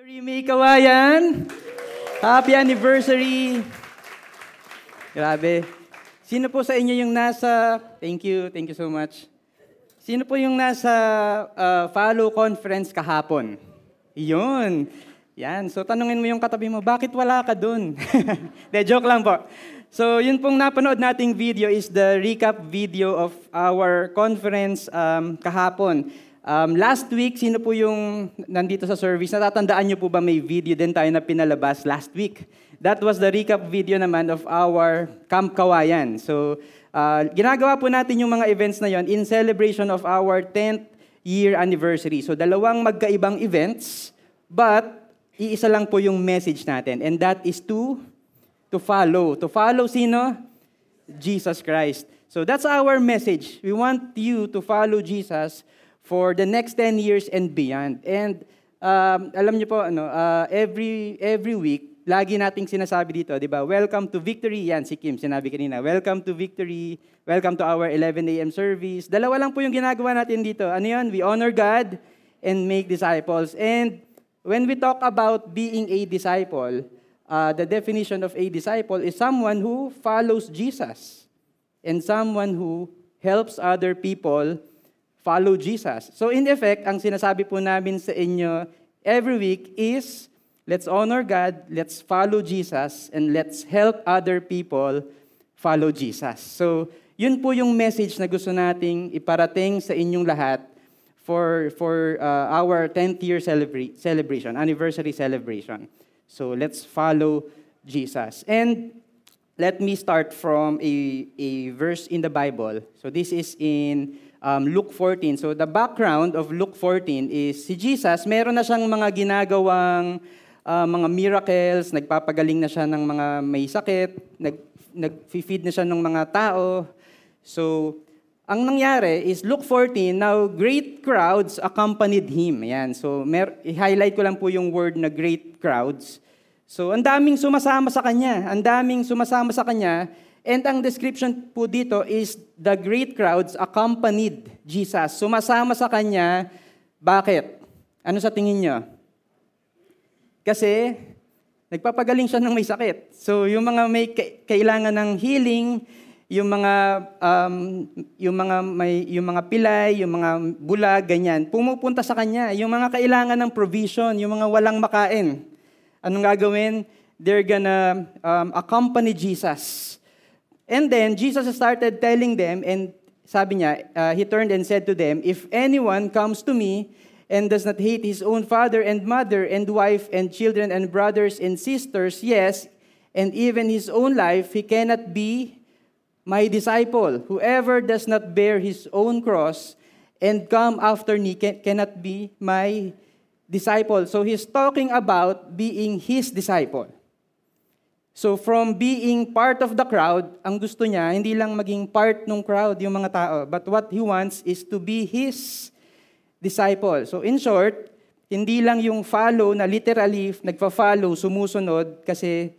Victory May Kawayan! Happy anniversary! Grabe. Sino po sa inyo yung nasa, thank you, thank you so much. Sino po yung nasa uh, follow conference kahapon? Yun. Yan. So tanungin mo yung katabi mo, bakit wala ka dun? De, joke lang po. So yun pong napanood nating video is the recap video of our conference um, kahapon. Um, last week, sino po yung nandito sa service? Natatandaan niyo po ba may video din tayo na pinalabas last week? That was the recap video naman of our Camp Kawayan. So, uh, ginagawa po natin yung mga events na yon in celebration of our 10th year anniversary. So, dalawang magkaibang events, but iisa lang po yung message natin. And that is to, to follow. To follow sino? Jesus Christ. So, that's our message. We want you to follow Jesus for the next 10 years and beyond. And um, alam niyo po, ano, uh, every, every week, lagi nating sinasabi dito, di ba? Welcome to victory. Yan, si Kim, sinabi kanina. Welcome to victory. Welcome to our 11 a.m. service. Dalawa lang po yung ginagawa natin dito. Ano yun? We honor God and make disciples. And when we talk about being a disciple, uh, the definition of a disciple is someone who follows Jesus and someone who helps other people follow Jesus. So in effect, ang sinasabi po namin sa inyo every week is Let's honor God, let's follow Jesus, and let's help other people follow Jesus. So, yun po yung message na gusto nating iparating sa inyong lahat for, for uh, our 10th year celebra- celebration, anniversary celebration. So, let's follow Jesus. And let me start from a, a verse in the Bible. So, this is in um, Luke 14. So, the background of Luke 14 is si Jesus, meron na siyang mga ginagawang uh, mga miracles, nagpapagaling na siya ng mga may sakit, nag, nag-feed na siya ng mga tao. So, ang nangyari is Luke 14, now great crowds accompanied him. Ayan, so mer- i-highlight ko lang po yung word na great crowds. So, ang daming sumasama sa kanya. Ang daming sumasama sa kanya. And ang description po dito is the great crowds accompanied Jesus. Sumasama sa kanya. Bakit? Ano sa tingin niyo? Kasi nagpapagaling siya ng may sakit. So yung mga may kailangan ng healing, yung mga um, yung mga may yung mga pilay, yung mga bulag, ganyan, pumupunta sa kanya. Yung mga kailangan ng provision, yung mga walang makain. Anong gagawin? They're gonna um, accompany Jesus. And then Jesus started telling them and sabi niya, uh, he turned and said to them, if anyone comes to me and does not hate his own father and mother and wife and children and brothers and sisters, yes, and even his own life, he cannot be my disciple. Whoever does not bear his own cross and come after me cannot be my disciple. So he's talking about being his disciple. So from being part of the crowd, ang gusto niya, hindi lang maging part ng crowd yung mga tao, but what he wants is to be his disciple. So in short, hindi lang yung follow na literally nagpa-follow, sumusunod kasi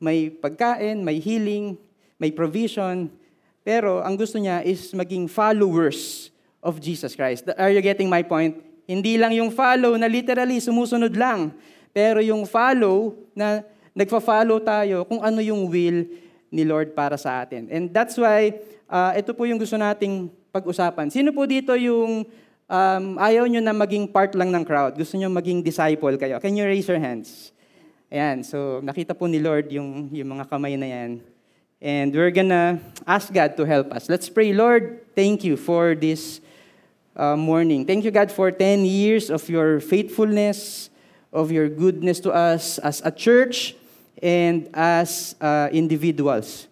may pagkain, may healing, may provision, pero ang gusto niya is maging followers of Jesus Christ. Are you getting my point? Hindi lang yung follow na literally sumusunod lang, pero yung follow na nagfa-follow tayo kung ano yung will ni Lord para sa atin. And that's why uh, ito po yung gusto nating pag-usapan. Sino po dito yung um, ayaw nyo na maging part lang ng crowd. Gusto nyo maging disciple kayo. Can you raise your hands? Ayan, so nakita po ni Lord yung, yung mga kamay na yan. And we're gonna ask God to help us. Let's pray, Lord, thank you for this uh, morning. Thank you, God, for 10 years of your faithfulness, of your goodness to us as a church and as uh, individuals.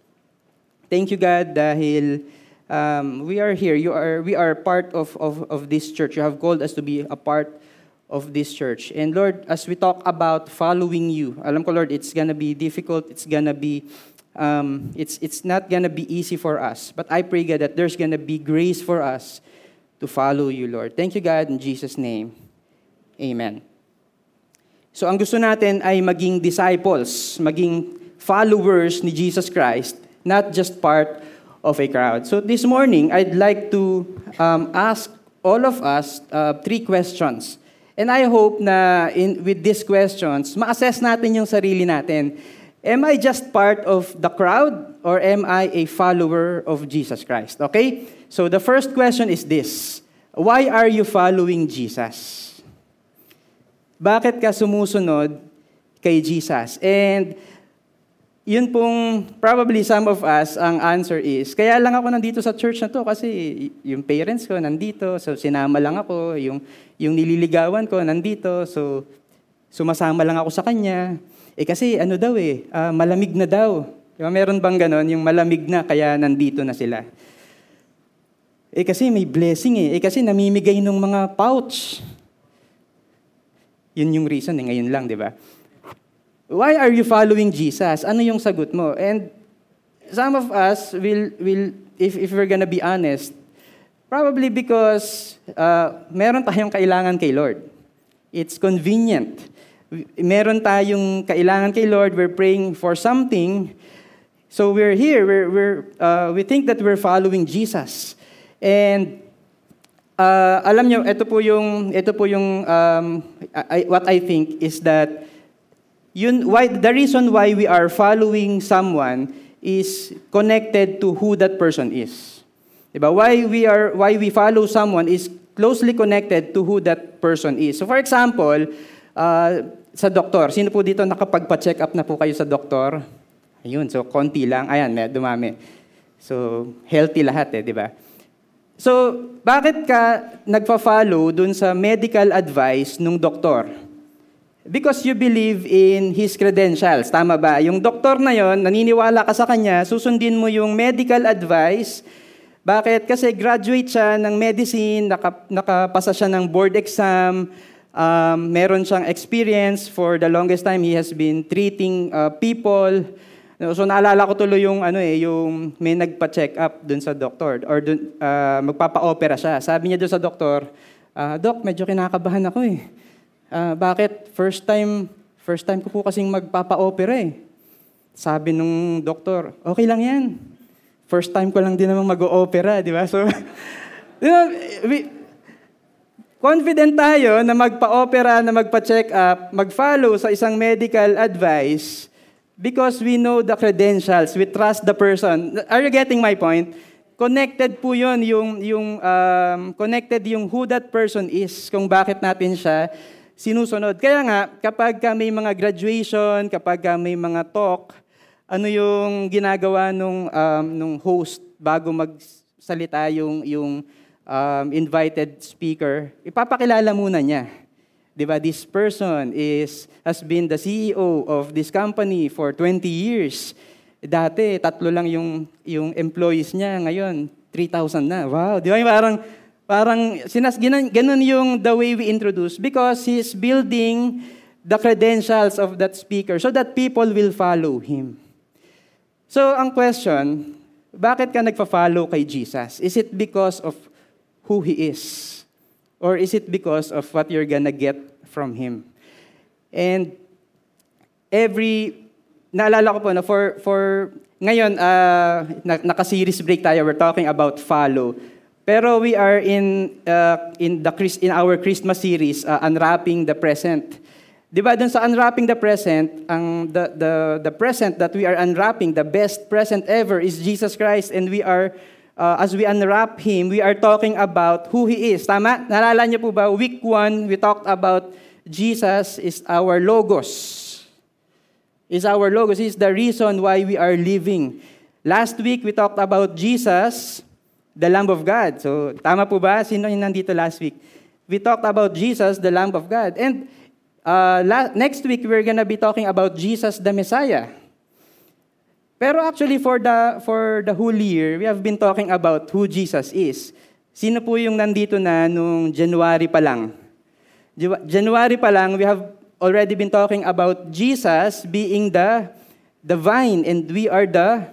Thank you, God, dahil um, we are here. You are, we are part of, of, of this church. You have called us to be a part of this church. And Lord, as we talk about following you, alam ko, Lord, it's gonna be difficult. It's gonna be, um, it's, it's not gonna be easy for us. But I pray, God, that there's gonna be grace for us to follow you, Lord. Thank you, God, in Jesus' name. Amen. So ang gusto natin ay maging disciples, maging followers ni Jesus Christ, not just part of a crowd. So this morning, I'd like to um, ask all of us uh, three questions. And I hope na in, with these questions, ma-assess natin yung sarili natin. Am I just part of the crowd or am I a follower of Jesus Christ? Okay? So the first question is this. Why are you following Jesus? Bakit ka sumusunod kay Jesus? And yun pong, probably some of us, ang answer is, kaya lang ako nandito sa church na to kasi yung parents ko nandito, so sinama lang ako, yung, yung nililigawan ko nandito, so sumasama lang ako sa kanya. Eh kasi ano daw eh, uh, malamig na daw. Diba, meron bang ganon, yung malamig na kaya nandito na sila. Eh kasi may blessing eh. Eh kasi namimigay ng mga pouch. Yun yung reason eh, ngayon lang, di ba? Why are you following Jesus? Ano yung sagot mo? And some of us will, will if, if we're gonna be honest, probably because uh, meron tayong kailangan kay Lord. It's convenient. Meron tayong kailangan kay Lord, we're praying for something, so we're here, we're, we're, uh, we think that we're following Jesus. And uh, alam nyo, ito po yung, ito po yung um, I, what I think is that yun, why, the reason why we are following someone is connected to who that person is. Diba? Why we are why we follow someone is closely connected to who that person is. So for example, uh, sa doktor, sino po dito nakapagpa-check up na po kayo sa doktor? Ayun, so konti lang. Ayan, may dumami. So healthy lahat eh, di ba? So, bakit ka nagpa-follow dun sa medical advice ng doktor? Because you believe in his credentials. Tama ba? Yung doktor na yon, naniniwala ka sa kanya, susundin mo yung medical advice. Bakit? Kasi graduate siya ng medicine, nakapasa siya ng board exam, um, meron siyang experience for the longest time. He has been treating uh, people. So naalala ko tuloy yung ano eh, yung may nagpa-check up dun sa doktor or dun, uh, magpapa-opera siya. Sabi niya dun sa doktor, uh, Doc, medyo kinakabahan ako eh. Uh, bakit? First time, first time ko po kasing magpapa-opera eh. Sabi nung doktor, okay lang yan. First time ko lang din naman mag-opera, di ba? So, you know, we, confident tayo na magpa-opera, na magpa-check up, mag-follow sa isang medical advice Because we know the credentials, we trust the person. Are you getting my point? Connected po yun, yung, yung um, connected yung who that person is, kung bakit natin siya sinusunod. Kaya nga, kapag ka may mga graduation, kapag ka may mga talk, ano yung ginagawa nung, um, nung host bago magsalita yung, yung um, invited speaker, ipapakilala muna niya. 'Di ba? This person is has been the CEO of this company for 20 years. Dati tatlo lang yung yung employees niya, ngayon 3,000 na. Wow, 'di ba? Parang parang sinas ganun, ganun yung the way we introduce because he's building the credentials of that speaker so that people will follow him. So ang question, bakit ka nagfa-follow kay Jesus? Is it because of who he is? Or is it because of what you're gonna get from Him? And every, naalala ko po na for, for ngayon, uh, naka-series break tayo, we're talking about follow. Pero we are in, uh, in, the, in our Christmas series, uh, Unwrapping the Present. Di ba, dun sa Unwrapping the Present, ang the, the, the present that we are unwrapping, the best present ever is Jesus Christ, and we are uh, as we unwrap Him, we are talking about who He is. Tama? Nalala niyo po ba, week one, we talked about Jesus is our logos. Is our logos. Is the reason why we are living. Last week, we talked about Jesus, the Lamb of God. So, tama po ba? Sino yung nandito last week? We talked about Jesus, the Lamb of God. And uh, la- next week, we're gonna be talking about Jesus, the Messiah. Pero actually for the for the whole year, we have been talking about who Jesus is. Sino po yung nandito na nung January pa lang? January pa lang, we have already been talking about Jesus being the the vine and we are the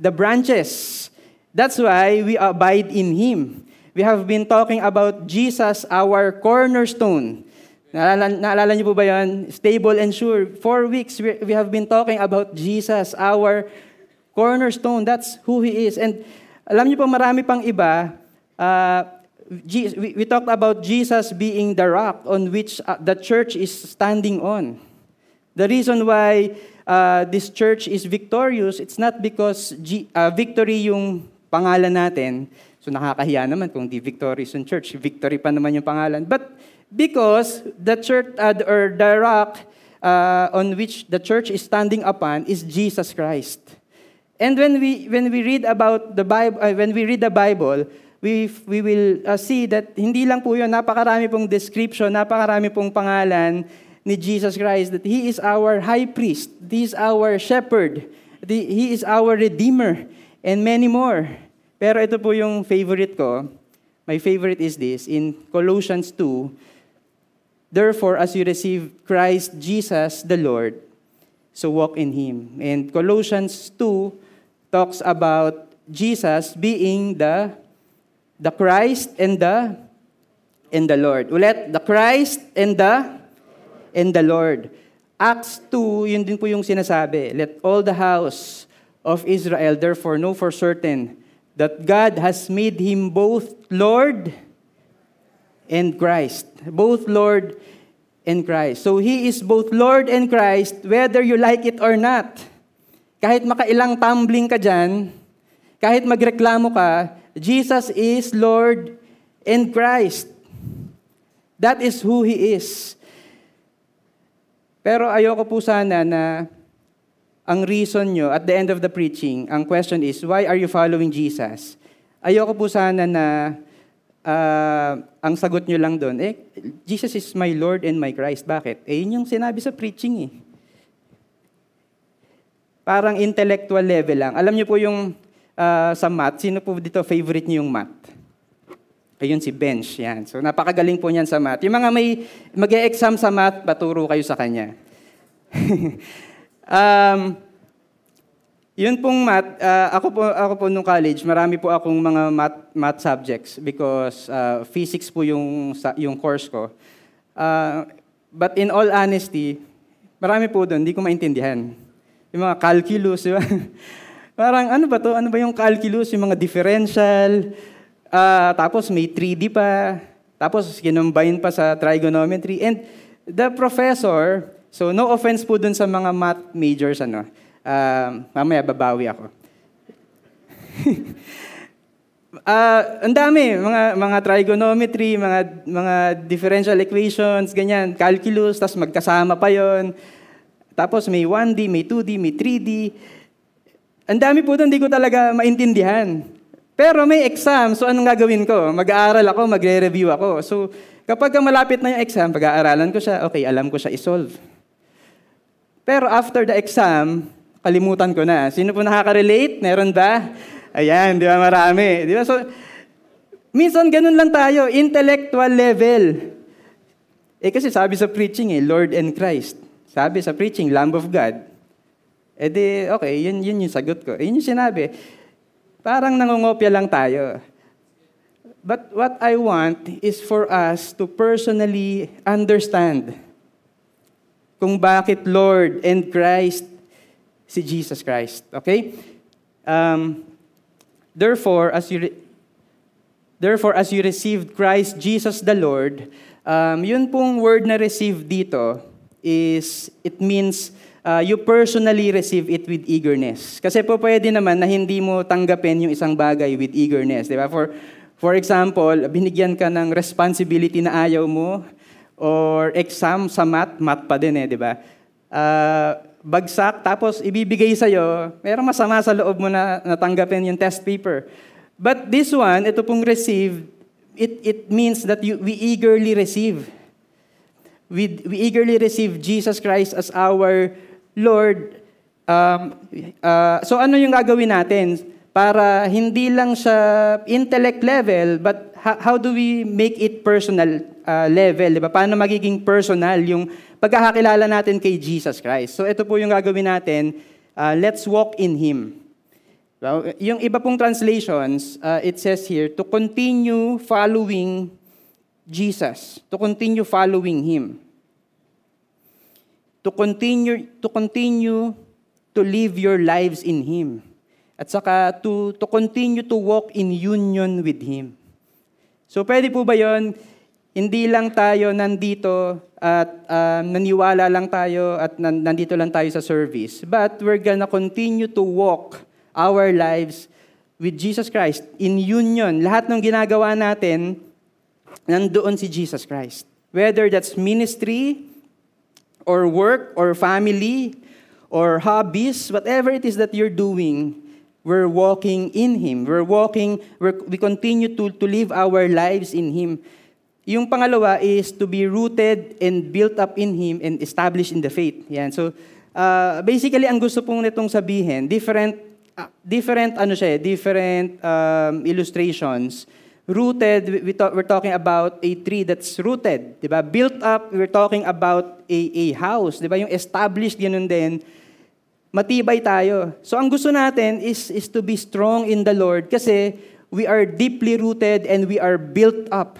the branches. That's why we abide in him. We have been talking about Jesus our cornerstone. Naalala, naalala niyo po ba yan? Stable and sure. Four weeks, we, we have been talking about Jesus, our cornerstone. That's who He is. And alam niyo po, marami pang iba. Uh, we, we talked about Jesus being the rock on which uh, the church is standing on. The reason why uh, this church is victorious, it's not because G- uh, victory yung pangalan natin. So nakakahiya naman kung di victorious yung church. Victory pa naman yung pangalan. But because the church uh, or the rock uh, on which the church is standing upon is Jesus Christ. And when we when we read about the Bible, uh, when we read the Bible, we we will uh, see that hindi lang po 'yon, napakarami pong description, napakarami pong pangalan ni Jesus Christ that he is our high priest, he is our shepherd, he is our redeemer and many more. Pero ito po yung favorite ko. My favorite is this in Colossians 2. Therefore, as you receive Christ Jesus the Lord, so walk in Him. And Colossians 2 talks about Jesus being the the Christ and the and the Lord. Ulit, the Christ and the and the Lord. Acts 2, yun din po yung sinasabi. Let all the house of Israel therefore know for certain that God has made him both Lord and Christ. Both Lord and Christ. So he is both Lord and Christ whether you like it or not. Kahit makailang tumbling ka dyan, kahit magreklamo ka, Jesus is Lord and Christ. That is who He is. Pero ayoko po sana na ang reason nyo at the end of the preaching, ang question is, why are you following Jesus? Ayoko po sana na uh, ang sagot nyo lang doon, eh, Jesus is my Lord and my Christ. Bakit? Eh, yun yung sinabi sa preaching eh parang intellectual level lang. Alam niyo po yung uh, sa math, sino po dito favorite niyo yung math? Ayun si Bench, yan. So napakagaling po niyan sa math. Yung mga may mag exam sa math, paturo kayo sa kanya. um, yun pong math, uh, ako po, ako po nung college, marami po akong mga math, math subjects because uh, physics po yung, yung course ko. Uh, but in all honesty, marami po doon, hindi ko maintindihan. Yung mga calculus, di ba? Parang ano ba to? Ano ba yung calculus? Yung mga differential. Uh, tapos may 3D pa. Tapos kinumbine pa sa trigonometry. And the professor, so no offense po dun sa mga math majors, ano. Uh, mamaya babawi ako. uh, ang dami, mga, mga trigonometry, mga, mga differential equations, ganyan, calculus, tapos magkasama pa yon tapos may 1D, may 2D, may 3D. Ang dami po doon, hindi ko talaga maintindihan. Pero may exam, so anong gagawin ko? Mag-aaral ako, magre-review ako. So kapag malapit na yung exam, pag-aaralan ko siya, okay, alam ko siya isolve. Pero after the exam, kalimutan ko na. Sino po nakaka-relate? Meron ba? Ayan, di ba marami? Di ba? So, minsan ganun lang tayo, intellectual level. Eh kasi sabi sa preaching eh, Lord and Christ. Sabi sa preaching, Lamb of God. E di, okay, yun, yun yung sagot ko. E yun yung sinabi. Parang nangungopia lang tayo. But what I want is for us to personally understand kung bakit Lord and Christ si Jesus Christ. Okay? Um, therefore, as you re- therefore as you received Christ Jesus the Lord, um, yun pong word na receive dito, is it means uh, you personally receive it with eagerness. Kasi po pwede naman na hindi mo tanggapin yung isang bagay with eagerness. Di ba? For, for example, binigyan ka ng responsibility na ayaw mo or exam sa math, math pa din eh, di ba? Uh, bagsak, tapos ibibigay sa'yo, merong masama sa loob mo na natanggapin yung test paper. But this one, ito pong receive, it, it means that you, we eagerly receive we, we eagerly receive Jesus Christ as our Lord. Um, uh, so ano yung gagawin natin para hindi lang sa intellect level, but how, do we make it personal uh, level? Diba? Paano magiging personal yung pagkakakilala natin kay Jesus Christ? So ito po yung gagawin natin, uh, let's walk in Him. So, yung iba pong translations, uh, it says here, to continue following Jesus, to continue following Him. To continue, to continue to live your lives in Him. At saka to, to continue to walk in union with Him. So pwede po ba yon? Hindi lang tayo nandito at uh, naniwala lang tayo at nandito lang tayo sa service. But we're gonna continue to walk our lives with Jesus Christ in union. Lahat ng ginagawa natin, nandoon si Jesus Christ. Whether that's ministry, or work, or family, or hobbies, whatever it is that you're doing, we're walking in Him. We're walking, we're, we continue to, to live our lives in Him. Yung pangalawa is to be rooted and built up in Him and established in the faith. Yan. So, uh, basically, ang gusto pong nitong sabihin, different, uh, different, ano siya, eh, different um, illustrations. Rooted, we talk, we're talking about a tree that's rooted. Diba? Built up, we're talking about a, a house. Diba? Yung established, ganun din matibay tayo. So ang gusto natin is, is to be strong in the Lord kasi we are deeply rooted and we are built up.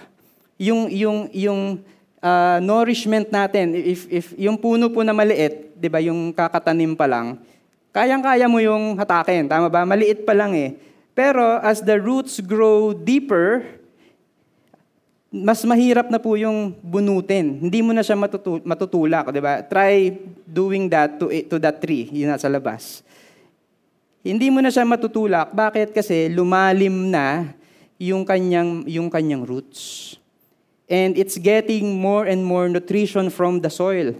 Yung, yung, yung uh, nourishment natin, if, if yung puno po na maliit, di ba, yung kakatanim pa lang, kayang-kaya mo yung hatakin, tama ba? Maliit pa lang eh. Pero as the roots grow deeper, mas mahirap na po yung bunutin. Hindi mo na siya matutu- matutulak, di ba? Try doing that to, to that tree, yun nasa labas. Hindi mo na siya matutulak. Bakit? Kasi lumalim na yung kanyang, yung kanyang roots. And it's getting more and more nutrition from the soil.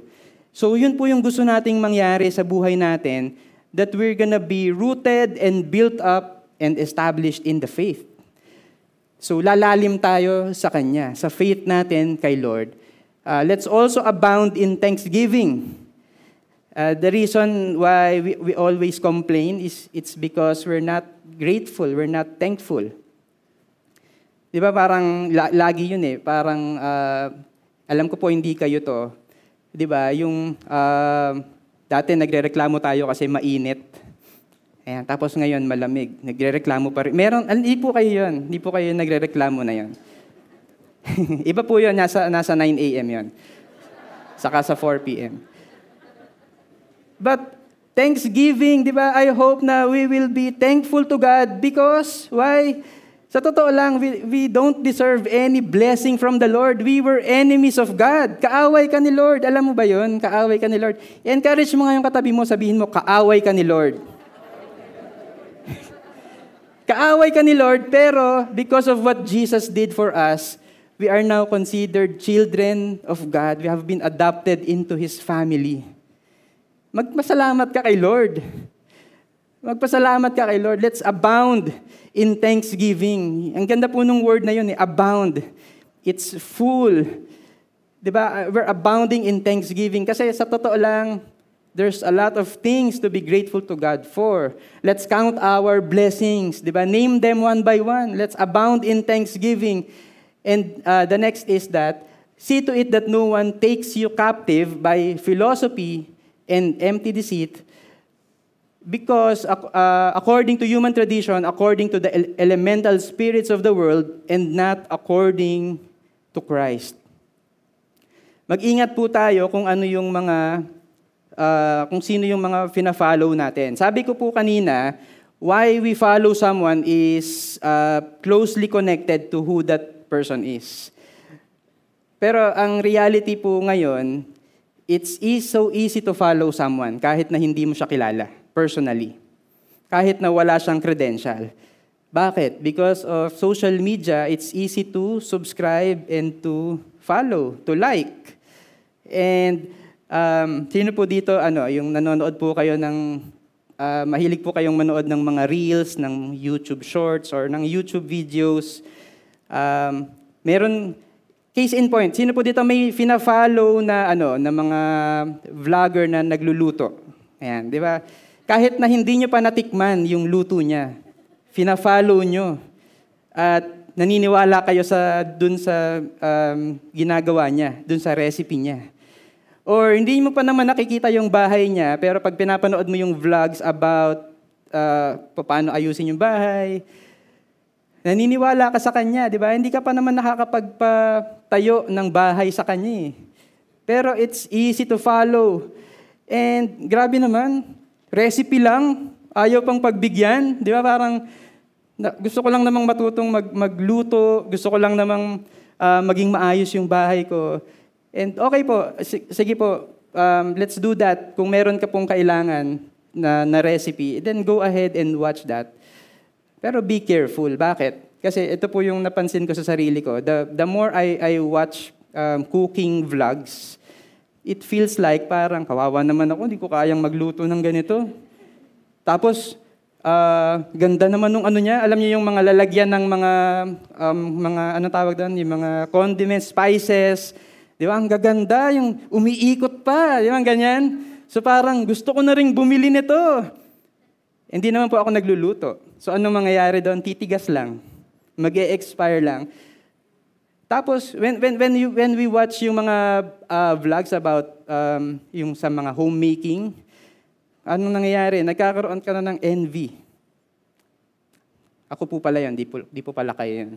So yun po yung gusto nating mangyari sa buhay natin, that we're gonna be rooted and built up and established in the faith. So lalalim tayo sa Kanya, sa faith natin kay Lord. Uh, let's also abound in thanksgiving. Uh, the reason why we, we always complain is it's because we're not grateful, we're not thankful. Di ba parang la, lagi yun eh, parang uh, alam ko po hindi kayo to. Di ba, yung uh, dati nagrereklamo tayo kasi mainit. Ayan, tapos ngayon malamig, nagrereklamo pa rin. Meron, hindi po kayo yun. Hindi po kayo nagrereklamo na yun. Iba po yun, nasa, nasa 9 a.m. yun. Saka sa 4 p.m. But Thanksgiving, di ba? I hope na we will be thankful to God because, why? Sa totoo lang, we, we don't deserve any blessing from the Lord. We were enemies of God. Kaaway ka ni Lord. Alam mo ba yon? Kaaway ka ni Lord. encourage mo nga yung katabi mo, sabihin mo, kaaway ka ni Lord. Kaaway ka ni Lord, pero because of what Jesus did for us, we are now considered children of God. We have been adopted into His family. Magpasalamat ka kay Lord. Magpasalamat ka kay Lord. Let's abound in thanksgiving. Ang ganda po nung word na yun, eh, abound. It's full. Di ba? We're abounding in thanksgiving. Kasi sa totoo lang, There's a lot of things to be grateful to God for. Let's count our blessings, di ba? Name them one by one. Let's abound in thanksgiving. And uh, the next is that, see to it that no one takes you captive by philosophy and empty deceit, because uh, according to human tradition, according to the elemental spirits of the world, and not according to Christ. Mag-ingat po tayo kung ano yung mga uh, kung sino yung mga fina-follow natin. Sabi ko po kanina, why we follow someone is uh, closely connected to who that person is. Pero ang reality po ngayon, it's is so easy to follow someone kahit na hindi mo siya kilala personally. Kahit na wala siyang credential. Bakit? Because of social media, it's easy to subscribe and to follow, to like. And Um, sino po dito, ano, yung nanonood po kayo ng, uh, mahilig po kayong manood ng mga reels, ng YouTube shorts, or ng YouTube videos. Um, meron, case in point, sino po dito may fina-follow na, ano, na mga vlogger na nagluluto? Ayan, di ba? Kahit na hindi nyo pa natikman yung luto niya, fina-follow nyo. At naniniwala kayo sa dun sa um, ginagawa niya, dun sa recipe niya. Or hindi mo pa naman nakikita yung bahay niya, pero pag pinapanood mo yung vlogs about uh, paano ayusin yung bahay, naniniwala ka sa kanya, di ba? Hindi ka pa naman nakakapagpatayo ng bahay sa kanya eh. Pero it's easy to follow. And grabe naman, recipe lang, ayaw pang pagbigyan, di ba? Parang Na, gusto ko lang namang matutong mag, magluto, gusto ko lang namang uh, maging maayos yung bahay ko. And okay po, sige po, um, let's do that. Kung meron ka pong kailangan na, na recipe, then go ahead and watch that. Pero be careful. Bakit? Kasi ito po yung napansin ko sa sarili ko. The, the more I, I watch um, cooking vlogs, it feels like parang kawawa naman ako, hindi ko kayang magluto ng ganito. Tapos, Uh, ganda naman nung ano niya. Alam niyo yung mga lalagyan ng mga, um, mga ano tawag doon, yung mga condiments, spices. Di ba? Ang gaganda, yung umiikot pa. Di ba? Ganyan. So parang gusto ko na rin bumili nito. Hindi naman po ako nagluluto. So anong mangyayari doon? Titigas lang. mag expire lang. Tapos, when, when, when, you, when we watch yung mga uh, vlogs about um, yung sa mga homemaking, Anong nangyayari? Nagkakaroon ka na ng envy. Ako po pala yan, di po, di po pala kayo yan.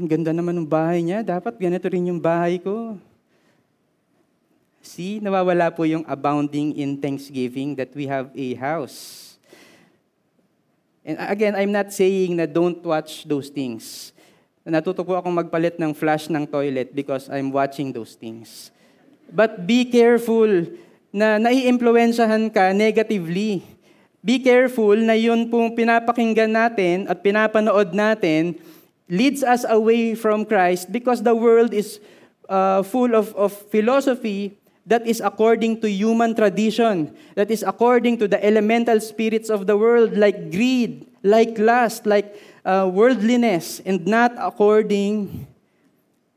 Ang ganda naman ng bahay niya. Dapat ganito rin yung bahay ko. See, nawawala po yung abounding in thanksgiving that we have a house. And again, I'm not saying na don't watch those things. Natuto po akong magpalit ng flash ng toilet because I'm watching those things. But be careful na naiimpluwensyahan ka negatively. Be careful na yun pong pinapakinggan natin at pinapanood natin leads us away from Christ because the world is uh, full of, of philosophy that is according to human tradition, that is according to the elemental spirits of the world, like greed, like lust, like uh, worldliness, and not according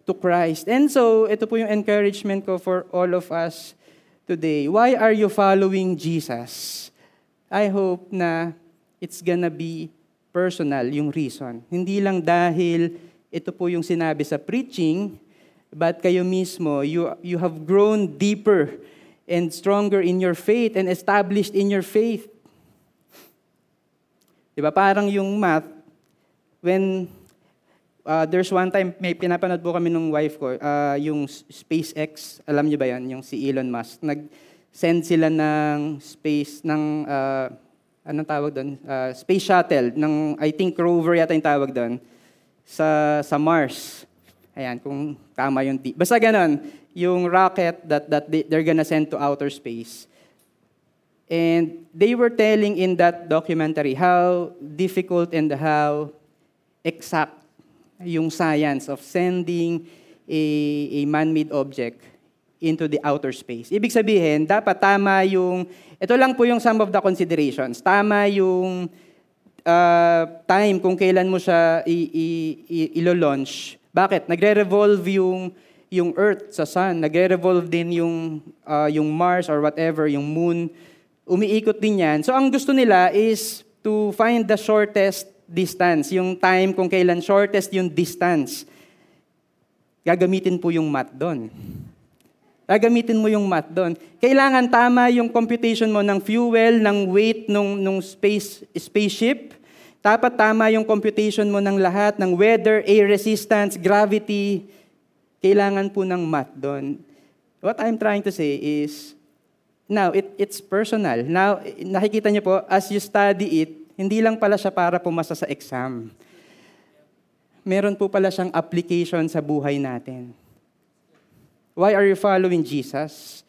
to Christ. And so, ito po yung encouragement ko for all of us today, why are you following Jesus? I hope na it's gonna be personal yung reason. Hindi lang dahil ito po yung sinabi sa preaching, but kayo mismo, you, you have grown deeper and stronger in your faith and established in your faith. Diba? Parang yung math, when Uh, there's one time, may pinapanood po kami nung wife ko, uh, yung SpaceX, alam niyo ba yan, yung si Elon Musk. Nag-send sila ng space, ng, uh, anong tawag doon? Uh, space shuttle, ng, I think rover yata yung tawag doon, sa, sa Mars. Ayan, kung tama yung T. Basta ganun, yung rocket that, that they, they're gonna send to outer space. And they were telling in that documentary how difficult and how exact yung science of sending a, a man-made object into the outer space. Ibig sabihin, dapat tama yung, ito lang po yung some of the considerations. Tama yung uh, time kung kailan mo siya ilo-launch. Bakit? Nagre-revolve yung, yung Earth sa Sun. Nagre-revolve din yung, uh, yung Mars or whatever, yung Moon. Umiikot din yan. So ang gusto nila is to find the shortest distance, yung time kung kailan shortest yung distance. Gagamitin po yung math doon. Gagamitin mo yung math doon. Kailangan tama yung computation mo ng fuel, ng weight ng nung space spaceship. Dapat tama yung computation mo ng lahat, ng weather, air resistance, gravity. Kailangan po ng math doon. What I'm trying to say is, now, it, it's personal. Now, nakikita niyo po, as you study it, hindi lang pala siya para pumasa sa exam. Meron po pala siyang application sa buhay natin. Why are you following Jesus?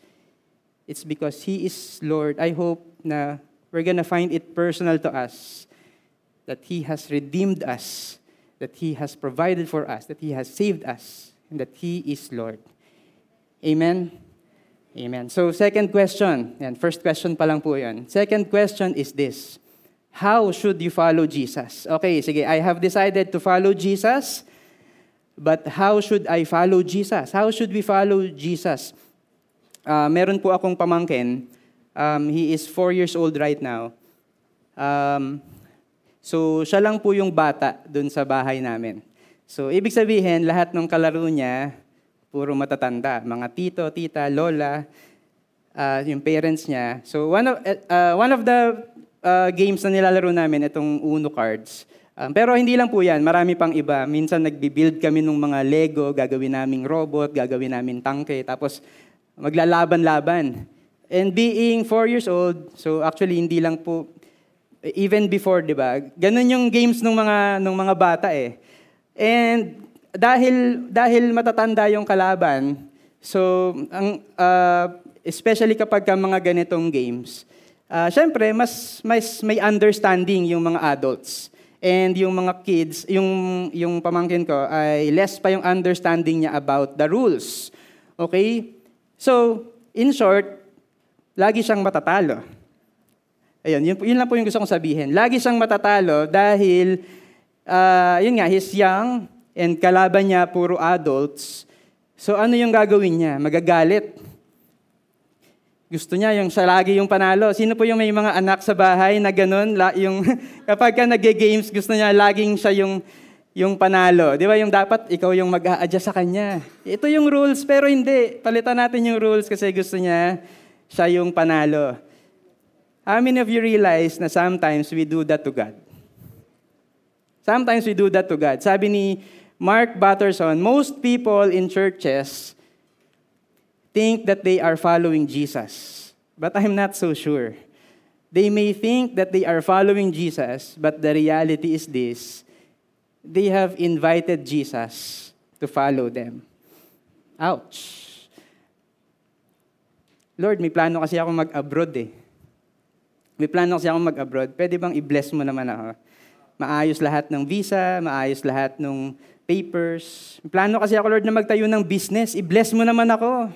It's because He is Lord. I hope na we're gonna find it personal to us that He has redeemed us, that He has provided for us, that He has saved us, and that He is Lord. Amen? Amen. So, second question. Yan, first question pa lang po yan. Second question is this. How should you follow Jesus? Okay, sige, I have decided to follow Jesus, but how should I follow Jesus? How should we follow Jesus? Uh, meron po akong pamangkin. Um, he is four years old right now. Um, so, siya lang po yung bata dun sa bahay namin. So, ibig sabihin, lahat ng kalaro niya, puro matatanda. Mga tito, tita, lola, uh, yung parents niya. So, one of, uh, one of the uh, games na nilalaro namin, itong Uno cards. Um, pero hindi lang po yan, marami pang iba. Minsan nagbi-build kami ng mga Lego, gagawin naming robot, gagawin namin tangke, tapos maglalaban-laban. And being four years old, so actually hindi lang po, even before, 'di ba? Ganun yung games ng mga ng mga bata eh. And dahil dahil matatanda yung kalaban, so ang uh, especially kapag ka mga ganitong games, uh, syempre mas mas may understanding yung mga adults. And yung mga kids, yung yung pamangkin ko ay less pa yung understanding niya about the rules. Okay? So, in short, lagi siyang matatalo. Ayun, yun, yun lang po yung gusto kong sabihin. Lagi siyang matatalo dahil, uh, yun nga, he's young and kalaban niya puro adults. So ano yung gagawin niya? Magagalit. Gusto niya yung siya lagi yung panalo. Sino po yung may mga anak sa bahay na ganun? La, yung, kapag ka nag-games, gusto niya laging siya yung, yung panalo. Di ba yung dapat ikaw yung mag-a-adjust sa kanya. Ito yung rules, pero hindi. Palitan natin yung rules kasi gusto niya siya yung panalo. How many of you realize na sometimes we do that to God? Sometimes we do that to God. Sabi ni Mark Batterson, most people in churches think that they are following Jesus. But I'm not so sure. They may think that they are following Jesus, but the reality is this they have invited Jesus to follow them. Ouch. Lord, may plano kasi ako mag-abroad eh. May plano kasi ako mag-abroad. Pwede bang i-bless mo naman ako? Maayos lahat ng visa, maayos lahat ng papers. May plano kasi ako, Lord, na magtayo ng business. I-bless mo naman ako.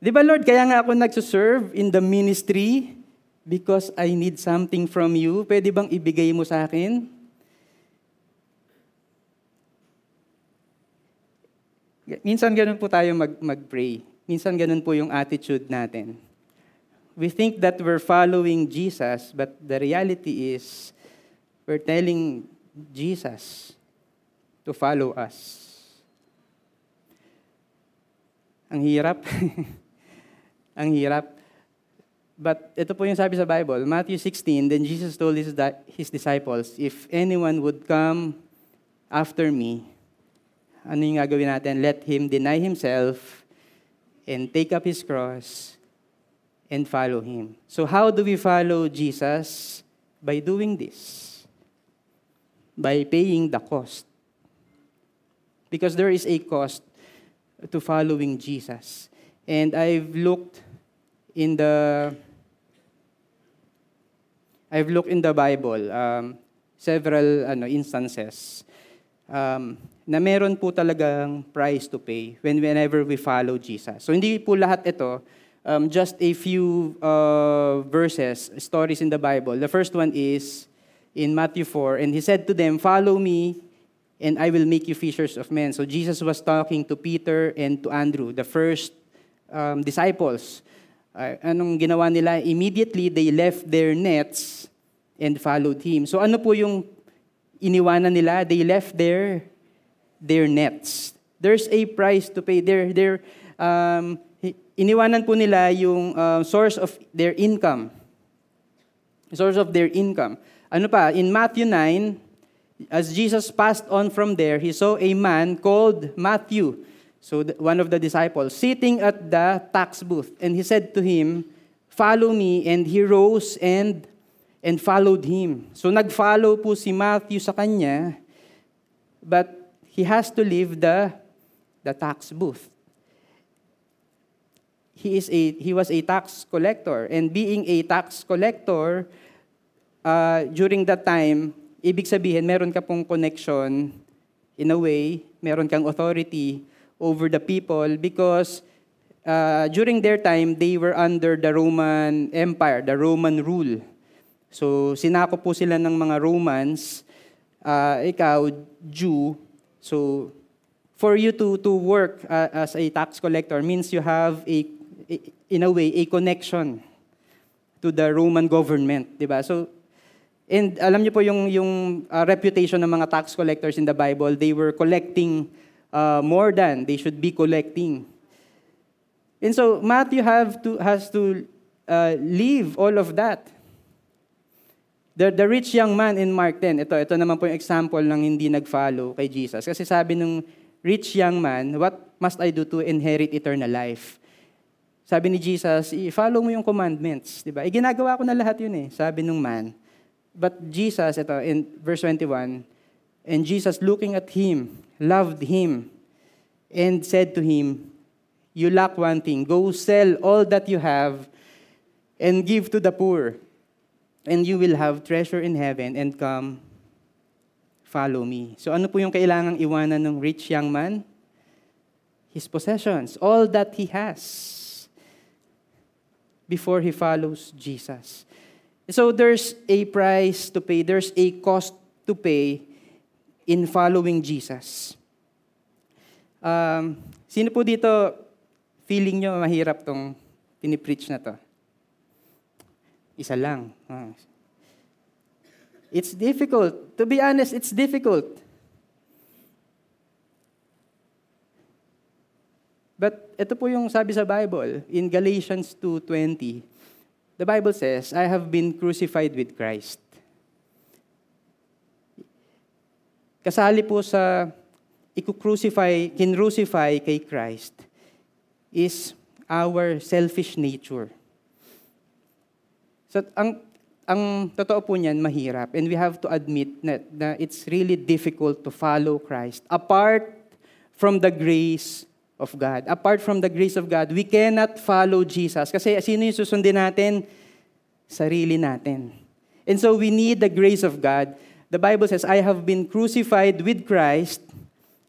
Di ba, Lord, kaya nga ako nagsuserve in the ministry because I need something from you. Pwede bang ibigay mo sa akin? Minsan ganun po tayo mag- mag-pray. Minsan ganun po yung attitude natin we think that we're following Jesus, but the reality is we're telling Jesus to follow us. Ang hirap. Ang hirap. But ito po yung sabi sa Bible, Matthew 16, then Jesus told his, his disciples, if anyone would come after me, ano yung gagawin natin? Let him deny himself and take up his cross and follow Him. So, how do we follow Jesus? By doing this, by paying the cost. Because there is a cost to following Jesus. And I've looked in the I've looked in the Bible um, several ano, instances um, na meron po talagang price to pay when whenever we follow Jesus. So hindi po lahat ito um, just a few uh, verses, stories in the Bible. The first one is in Matthew 4, and he said to them, Follow me, and I will make you fishers of men. So Jesus was talking to Peter and to Andrew, the first um, disciples. Uh, anong ginawa nila? Immediately, they left their nets and followed him. So ano po yung iniwanan nila? They left their, their nets. There's a price to pay. They're, they're, um, iniwanan po nila yung uh, source of their income. Source of their income. Ano pa, in Matthew 9, as Jesus passed on from there, he saw a man called Matthew, so one of the disciples, sitting at the tax booth. And he said to him, Follow me. And he rose and, and followed him. So nag-follow po si Matthew sa kanya, but he has to leave the, the tax booth he, is a, he was a tax collector. And being a tax collector, uh, during that time, ibig sabihin, meron ka pong connection, in a way, meron kang authority over the people because uh, during their time, they were under the Roman Empire, the Roman rule. So, sinako po sila ng mga Romans, uh, ikaw, Jew, so for you to, to work uh, as a tax collector means you have a in a way, a connection to the Roman government, di ba? So, and alam niyo po yung, yung uh, reputation ng mga tax collectors in the Bible, they were collecting uh, more than they should be collecting. And so, Matthew have to, has to uh, leave all of that. The, the rich young man in Mark 10, ito, ito naman po yung example ng hindi nag-follow kay Jesus. Kasi sabi ng rich young man, what must I do to inherit eternal life? Sabi ni Jesus, i-follow mo yung commandments, di ba? Iginagawa ko na lahat yun eh, sabi nung man. But Jesus, ito, in verse 21, and Jesus looking at him, loved him, and said to him, You lack one thing. Go sell all that you have and give to the poor, and you will have treasure in heaven, and come, follow me. So ano po yung kailangang iwanan ng rich young man? His possessions, all that he has, before he follows Jesus. So there's a price to pay, there's a cost to pay in following Jesus. Um, sino po dito feeling nyo mahirap tong pinipreach na to? Isa lang. Ah. It's difficult. To be honest, it's difficult. But ito po yung sabi sa Bible in Galatians 2:20. The Bible says, I have been crucified with Christ. Kasali po sa iku-crucify, kinrucify kay Christ is our selfish nature. So, ang, ang totoo po niyan, mahirap. And we have to admit na, na it's really difficult to follow Christ apart from the grace of God. Apart from the grace of God, we cannot follow Jesus. Kasi sino yung susundin natin? Sarili natin. And so we need the grace of God. The Bible says, I have been crucified with Christ.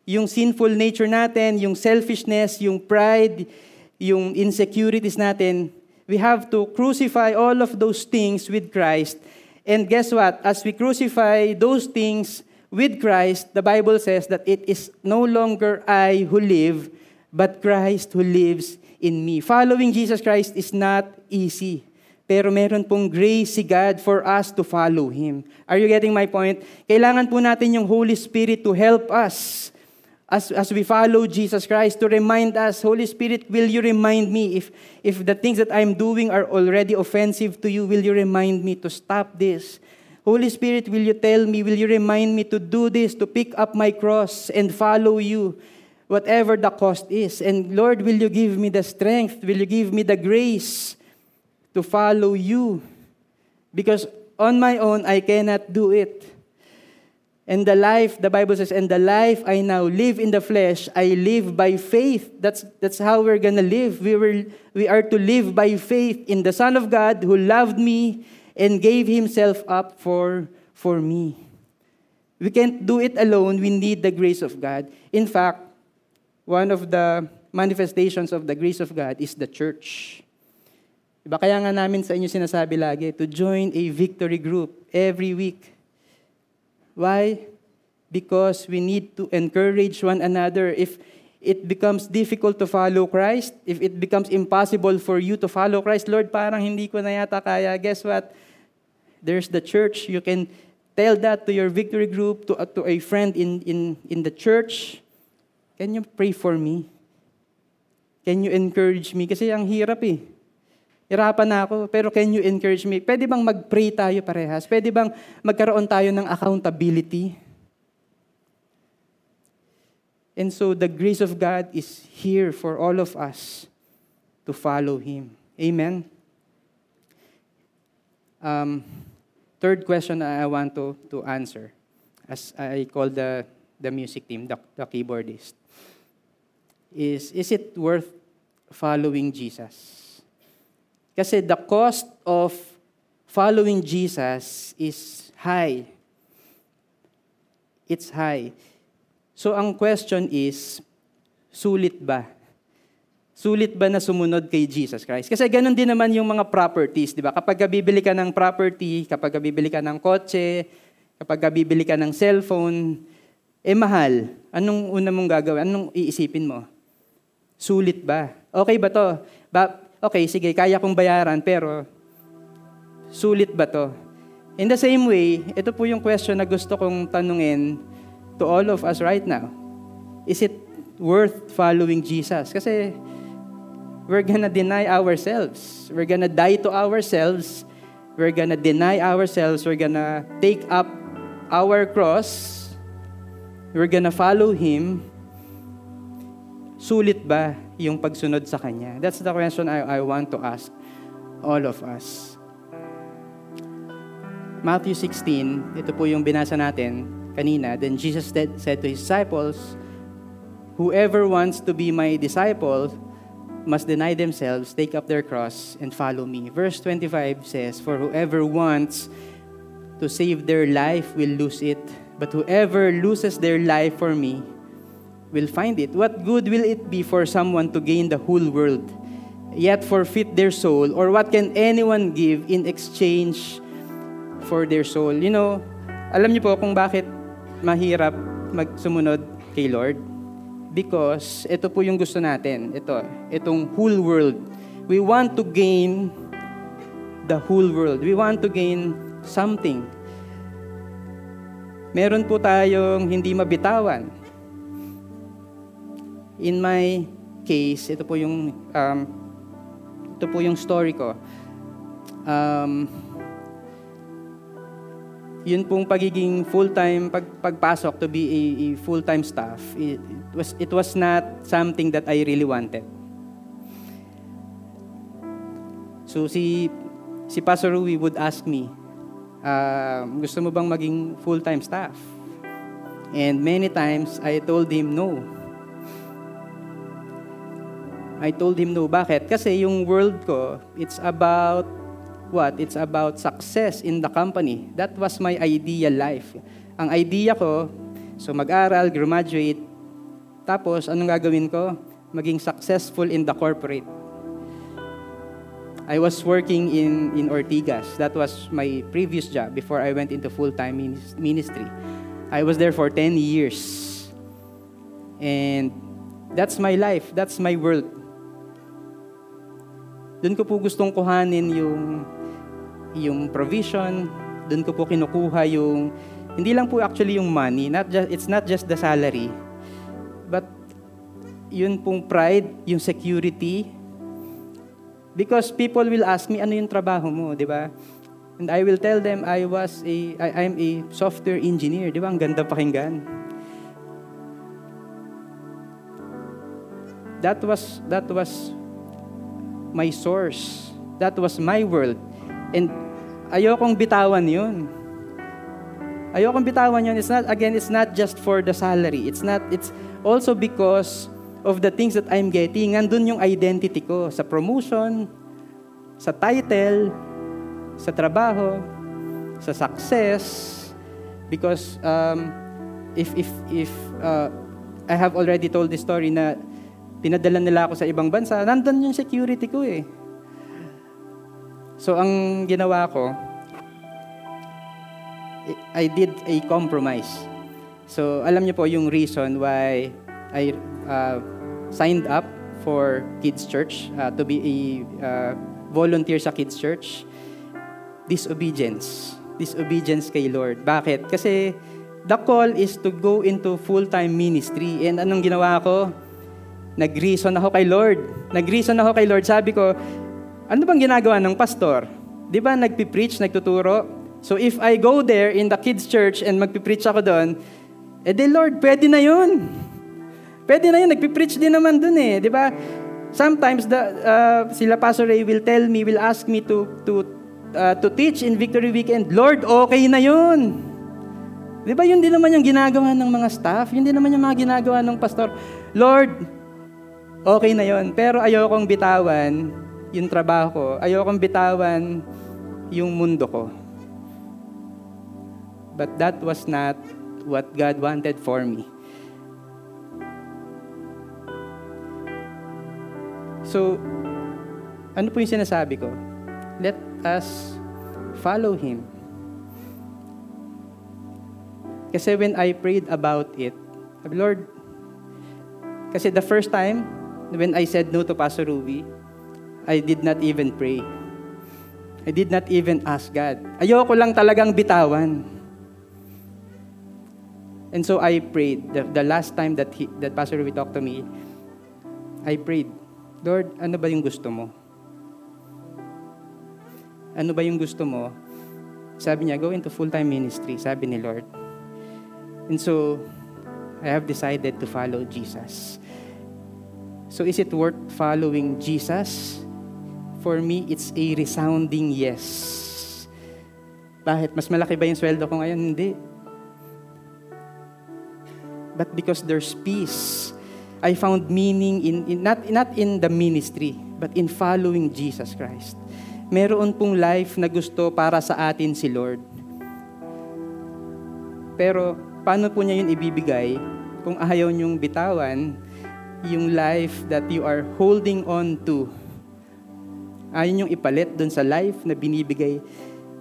Yung sinful nature natin, yung selfishness, yung pride, yung insecurities natin, we have to crucify all of those things with Christ. And guess what? As we crucify those things with Christ, the Bible says that it is no longer I who live, but Christ who lives in me. Following Jesus Christ is not easy. Pero meron pong grace si God for us to follow Him. Are you getting my point? Kailangan po natin yung Holy Spirit to help us as, as we follow Jesus Christ, to remind us, Holy Spirit, will you remind me if, if the things that I'm doing are already offensive to you, will you remind me to stop this? Holy Spirit, will you tell me, will you remind me to do this, to pick up my cross and follow you? whatever the cost is. And Lord, will you give me the strength? Will you give me the grace to follow you? Because on my own, I cannot do it. And the life, the Bible says, and the life I now live in the flesh, I live by faith. That's, that's how we're going to live. We, were, we are to live by faith in the Son of God who loved me and gave himself up for, for me. We can't do it alone. We need the grace of God. In fact, one of the manifestations of the grace of God is the church. Diba? Kaya nga namin sa inyo sinasabi lagi, to join a victory group every week. Why? Because we need to encourage one another. If it becomes difficult to follow Christ, if it becomes impossible for you to follow Christ, Lord, parang hindi ko na yata kaya. Guess what? There's the church. You can tell that to your victory group, to, uh, to a friend in, in, in the church. Can you pray for me? Can you encourage me? Kasi ang hirap eh. Hirapan na ako, pero can you encourage me? Pwede bang mag-pray tayo parehas? Pwede bang magkaroon tayo ng accountability? And so the grace of God is here for all of us to follow Him. Amen? Um, third question I want to, to answer, as I call the, the music team, the, the keyboardist is, is it worth following Jesus? Kasi the cost of following Jesus is high. It's high. So ang question is, sulit ba? Sulit ba na sumunod kay Jesus Christ? Kasi ganun din naman yung mga properties, di ba? Kapag bibili ka ng property, kapag bibili ka ng kotse, kapag bibili ka ng cellphone, eh mahal. Anong una mong gagawin? Anong iisipin mo? Sulit ba? Okay ba to? Ba, okay, sige, kaya kong bayaran, pero sulit ba to? In the same way, ito po yung question na gusto kong tanungin to all of us right now. Is it worth following Jesus? Kasi we're gonna deny ourselves. We're gonna die to ourselves. We're gonna deny ourselves. We're gonna take up our cross. We're gonna follow Him sulit ba yung pagsunod sa Kanya? That's the question I, I want to ask all of us. Matthew 16, ito po yung binasa natin kanina. Then Jesus said to his disciples, Whoever wants to be my disciple must deny themselves, take up their cross, and follow me. Verse 25 says, For whoever wants to save their life will lose it, but whoever loses their life for me will find it. What good will it be for someone to gain the whole world, yet forfeit their soul? Or what can anyone give in exchange for their soul? You know, alam niyo po kung bakit mahirap magsumunod kay Lord? Because ito po yung gusto natin. Ito, itong whole world. We want to gain the whole world. We want to gain something. Meron po tayong hindi mabitawan. In my case, ito po yung um, ito po yung story ko. Um, yun pong pagiging full-time pag, pagpasok to be a, a full-time staff it, it was it was not something that I really wanted. So si si Pastor Rui would ask me uh, gusto mo bang maging full-time staff? And many times I told him no I told him no bakit kasi yung world ko it's about what? It's about success in the company. That was my ideal life. Ang idea ko, so mag-aral, graduate, tapos anong gagawin ko? Maging successful in the corporate. I was working in, in Ortigas. That was my previous job before I went into full-time ministry. I was there for 10 years. And that's my life. That's my world. Doon ko po gustong kuhanin yung yung provision, doon ko po kinukuha yung, hindi lang po actually yung money, not just, it's not just the salary, but yun pong pride, yung security, because people will ask me, ano yung trabaho mo, di ba? And I will tell them I was a I, I'm a software engineer, di ba? Ang ganda pakinggan. That was that was my source. That was my world. And ayokong bitawan yun. Ayokong bitawan yun. It's not, again, it's not just for the salary. It's not, it's also because of the things that I'm getting. Nandun yung identity ko sa promotion, sa title, sa trabaho, sa success. Because um, if, if, if uh, I have already told this story na pinadala nila ako sa ibang bansa, nandun yung security ko eh. So, ang ginawa ko, I did a compromise. So, alam niyo po yung reason why I uh, signed up for Kids Church uh, to be a uh, volunteer sa Kids Church. Disobedience. Disobedience kay Lord. Bakit? Kasi the call is to go into full-time ministry. And anong ginawa ko? Nag-reason ako kay Lord. Nag-reason ako kay Lord. Sabi ko, ano bang ginagawa ng pastor? Di ba nagpipreach, nagtuturo? So if I go there in the kids church and magpipreach ako doon, eh di Lord, pwede na yun. Pwede na yun, nagpipreach din naman doon eh. Di ba? Sometimes the, uh, sila Pastor Ray will tell me, will ask me to, to, uh, to teach in Victory Weekend. Lord, okay na yun. Di ba yun din naman yung ginagawa ng mga staff? Yun din naman yung mga ginagawa ng pastor. Lord, okay na yun. Pero ayokong bitawan yung trabaho ko. Ayokong bitawan yung mundo ko. But that was not what God wanted for me. So, ano po yung sinasabi ko? Let us follow Him. Kasi when I prayed about it, Lord, kasi the first time, when I said no to Pastor Ruby, I did not even pray. I did not even ask God. Ayoko lang talagang bitawan. And so I prayed. The, the last time that, he, that Pastor Ruby talked to me, I prayed, Lord, ano ba yung gusto mo? Ano ba yung gusto mo? Sabi niya, go into full-time ministry, sabi ni Lord. And so, I have decided to follow Jesus. So is it worth following Jesus? For me, it's a resounding yes. Bakit? Mas malaki ba yung sweldo ko ngayon? Hindi. But because there's peace, I found meaning in, in not, not in the ministry, but in following Jesus Christ. Meron pong life na gusto para sa atin si Lord. Pero paano po niya yun ibibigay kung ayaw niyong bitawan yung life that you are holding on to? Ayaw niyong ipalit dun sa life na binibigay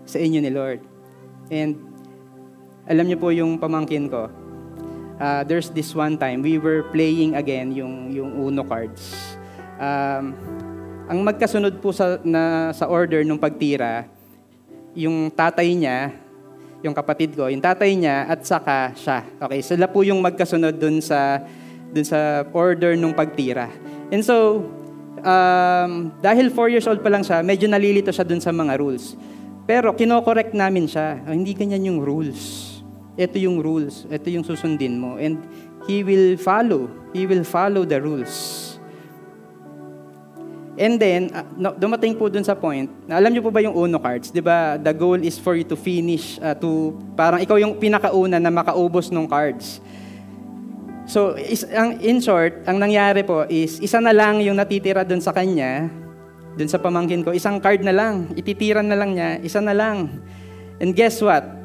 sa inyo ni Lord. And alam niyo po yung pamangkin ko, uh, there's this one time, we were playing again yung, yung Uno cards. Um, ang magkasunod po sa, na, sa order ng pagtira, yung tatay niya, yung kapatid ko, yung tatay niya at saka siya. Okay, sila po yung magkasunod dun sa dun sa order ng pagtira. And so, um, dahil 4 years old pa lang siya, medyo nalilito siya dun sa mga rules. Pero kinokorek namin siya. Oh, hindi ganyan yung rules ito yung rules, ito yung susundin mo. And He will follow. He will follow the rules. And then, uh, dumating po dun sa point, na alam niyo po ba yung Uno cards? Di ba, the goal is for you to finish, uh, to, parang ikaw yung pinakauna na makaubos ng cards. So, is, ang, in short, ang nangyari po is, isa na lang yung natitira dun sa kanya, dun sa pamangkin ko, isang card na lang, ititiran na lang niya, isa na lang. And guess what?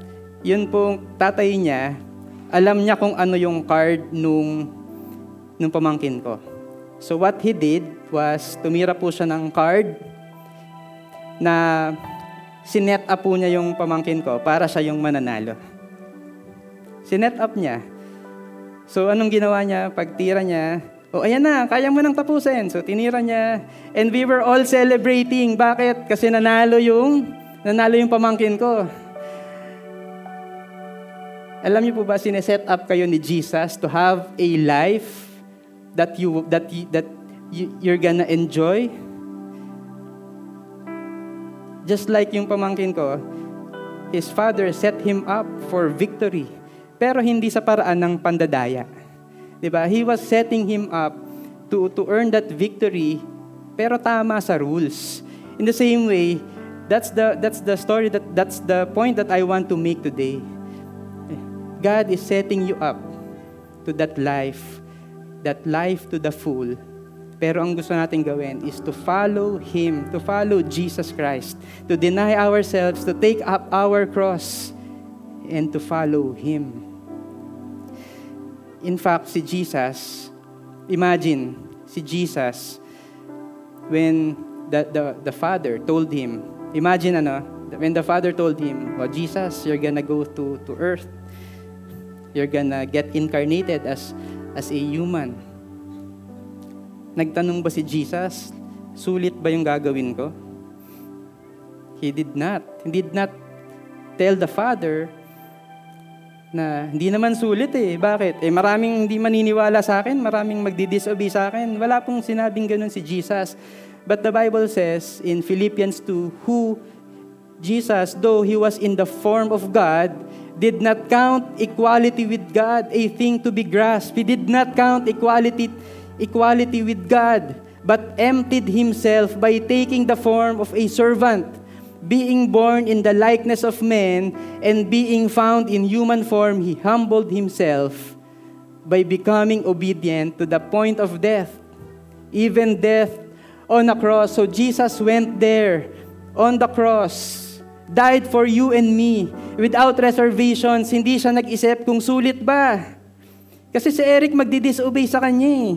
yun pong tatay niya, alam niya kung ano yung card nung, nung pamangkin ko. So what he did was, tumira po siya ng card na sinet up po niya yung pamangkin ko para siya yung mananalo. Sinet up niya. So anong ginawa niya? Pagtira niya, oh ayan na, kaya mo nang tapusin. So tinira niya. And we were all celebrating. Bakit? Kasi nanalo yung, nanalo yung pamangkin ko. Alam niyo po ba, sineset up kayo ni Jesus to have a life that you that you, that you, you're gonna enjoy? Just like yung pamangkin ko, his father set him up for victory. Pero hindi sa paraan ng pandadaya. 'Di ba? He was setting him up to to earn that victory pero tama sa rules. In the same way, that's the that's the story that that's the point that I want to make today. God is setting you up to that life, that life to the full. Pero ang gusto natin gawin is to follow Him, to follow Jesus Christ, to deny ourselves, to take up our cross, and to follow Him. In fact, si Jesus, imagine, si Jesus, when the, the, the Father told Him, imagine ano, when the Father told Him, oh, Jesus, you're gonna go to, to earth, you're gonna get incarnated as as a human. Nagtanong ba si Jesus, sulit ba yung gagawin ko? He did not. He did not tell the Father na hindi naman sulit eh. Bakit? Eh maraming hindi maniniwala sa akin, maraming magdi-disobey sa akin. Wala pong sinabing ganun si Jesus. But the Bible says in Philippians 2, who Jesus, though he was in the form of God, did not count equality with God a thing to be grasped. He did not count equality, equality with God, but emptied himself by taking the form of a servant, being born in the likeness of men, and being found in human form, he humbled himself by becoming obedient to the point of death, even death on a cross. So Jesus went there on the cross died for you and me without reservations. Hindi siya nag-isip kung sulit ba. Kasi si Eric magdi-disobey sa kanya eh.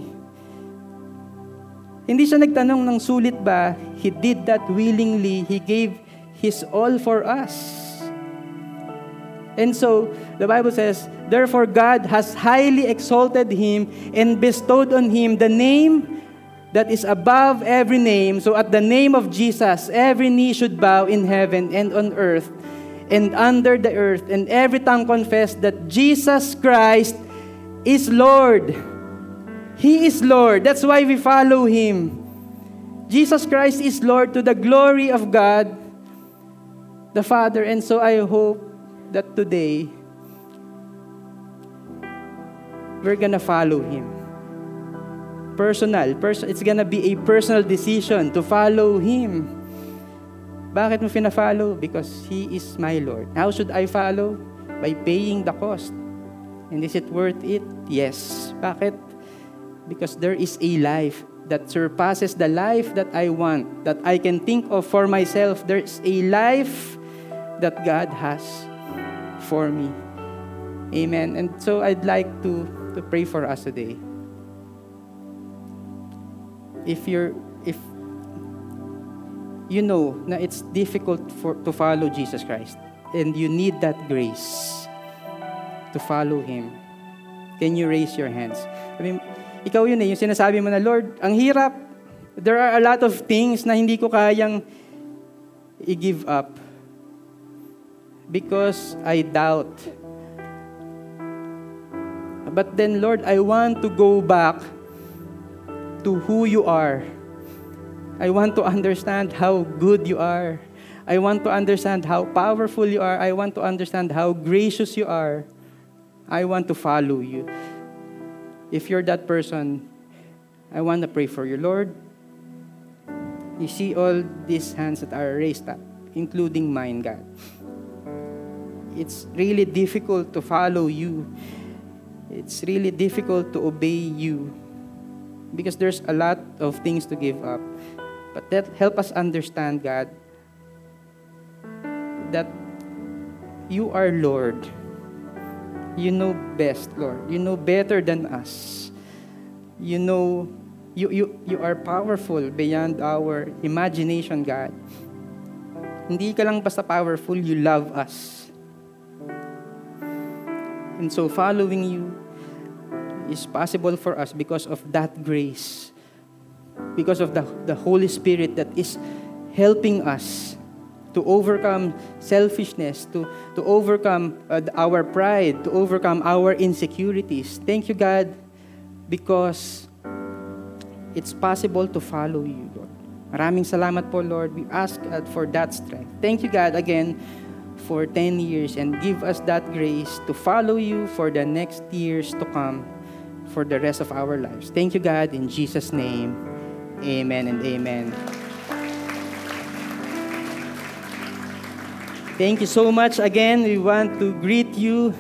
Hindi siya nagtanong ng sulit ba. He did that willingly. He gave His all for us. And so, the Bible says, Therefore God has highly exalted Him and bestowed on Him the name that is above every name. So at the name of Jesus, every knee should bow in heaven and on earth and under the earth, and every tongue confess that Jesus Christ is Lord. He is Lord. That's why we follow Him. Jesus Christ is Lord to the glory of God the Father. And so I hope that today we're gonna follow Him personal. Pers- it's gonna be a personal decision to follow Him. Bakit mo fina-follow? Because He is my Lord. How should I follow? By paying the cost. And is it worth it? Yes. Bakit? Because there is a life that surpasses the life that I want, that I can think of for myself. There's a life that God has for me. Amen. And so I'd like to, to pray for us today. If you're if you know na it's difficult for to follow Jesus Christ and you need that grace to follow him. Can you raise your hands? I mean, ikaw yun eh, yung sinasabi mo na, Lord, ang hirap. There are a lot of things na hindi ko kayang i-give up because I doubt. But then, Lord, I want to go back to who you are. I want to understand how good you are. I want to understand how powerful you are. I want to understand how gracious you are. I want to follow you. If you're that person, I want to pray for you. Lord, you see all these hands that are raised up, including mine, God. It's really difficult to follow you. It's really difficult to obey you because there's a lot of things to give up. But that help us understand, God, that you are Lord. You know best, Lord. You know better than us. You know you you you are powerful beyond our imagination, God. Hindi ka lang basta powerful, you love us. And so following you is possible for us because of that grace. Because of the, the Holy Spirit that is helping us to overcome selfishness, to, to overcome uh, our pride, to overcome our insecurities. Thank you, God, because it's possible to follow you, Lord. Maraming salamat po, Lord. We ask God for that strength. Thank you, God, again for 10 years and give us that grace to follow you for the next years to come for the rest of our lives. Thank you, God, in Jesus' name. Amen and amen. Thank you so much again. We want to greet you.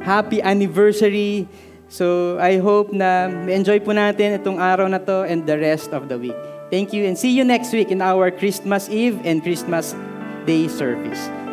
Happy anniversary. So I hope na enjoy po natin itong araw na to and the rest of the week. Thank you and see you next week in our Christmas Eve and Christmas Day service.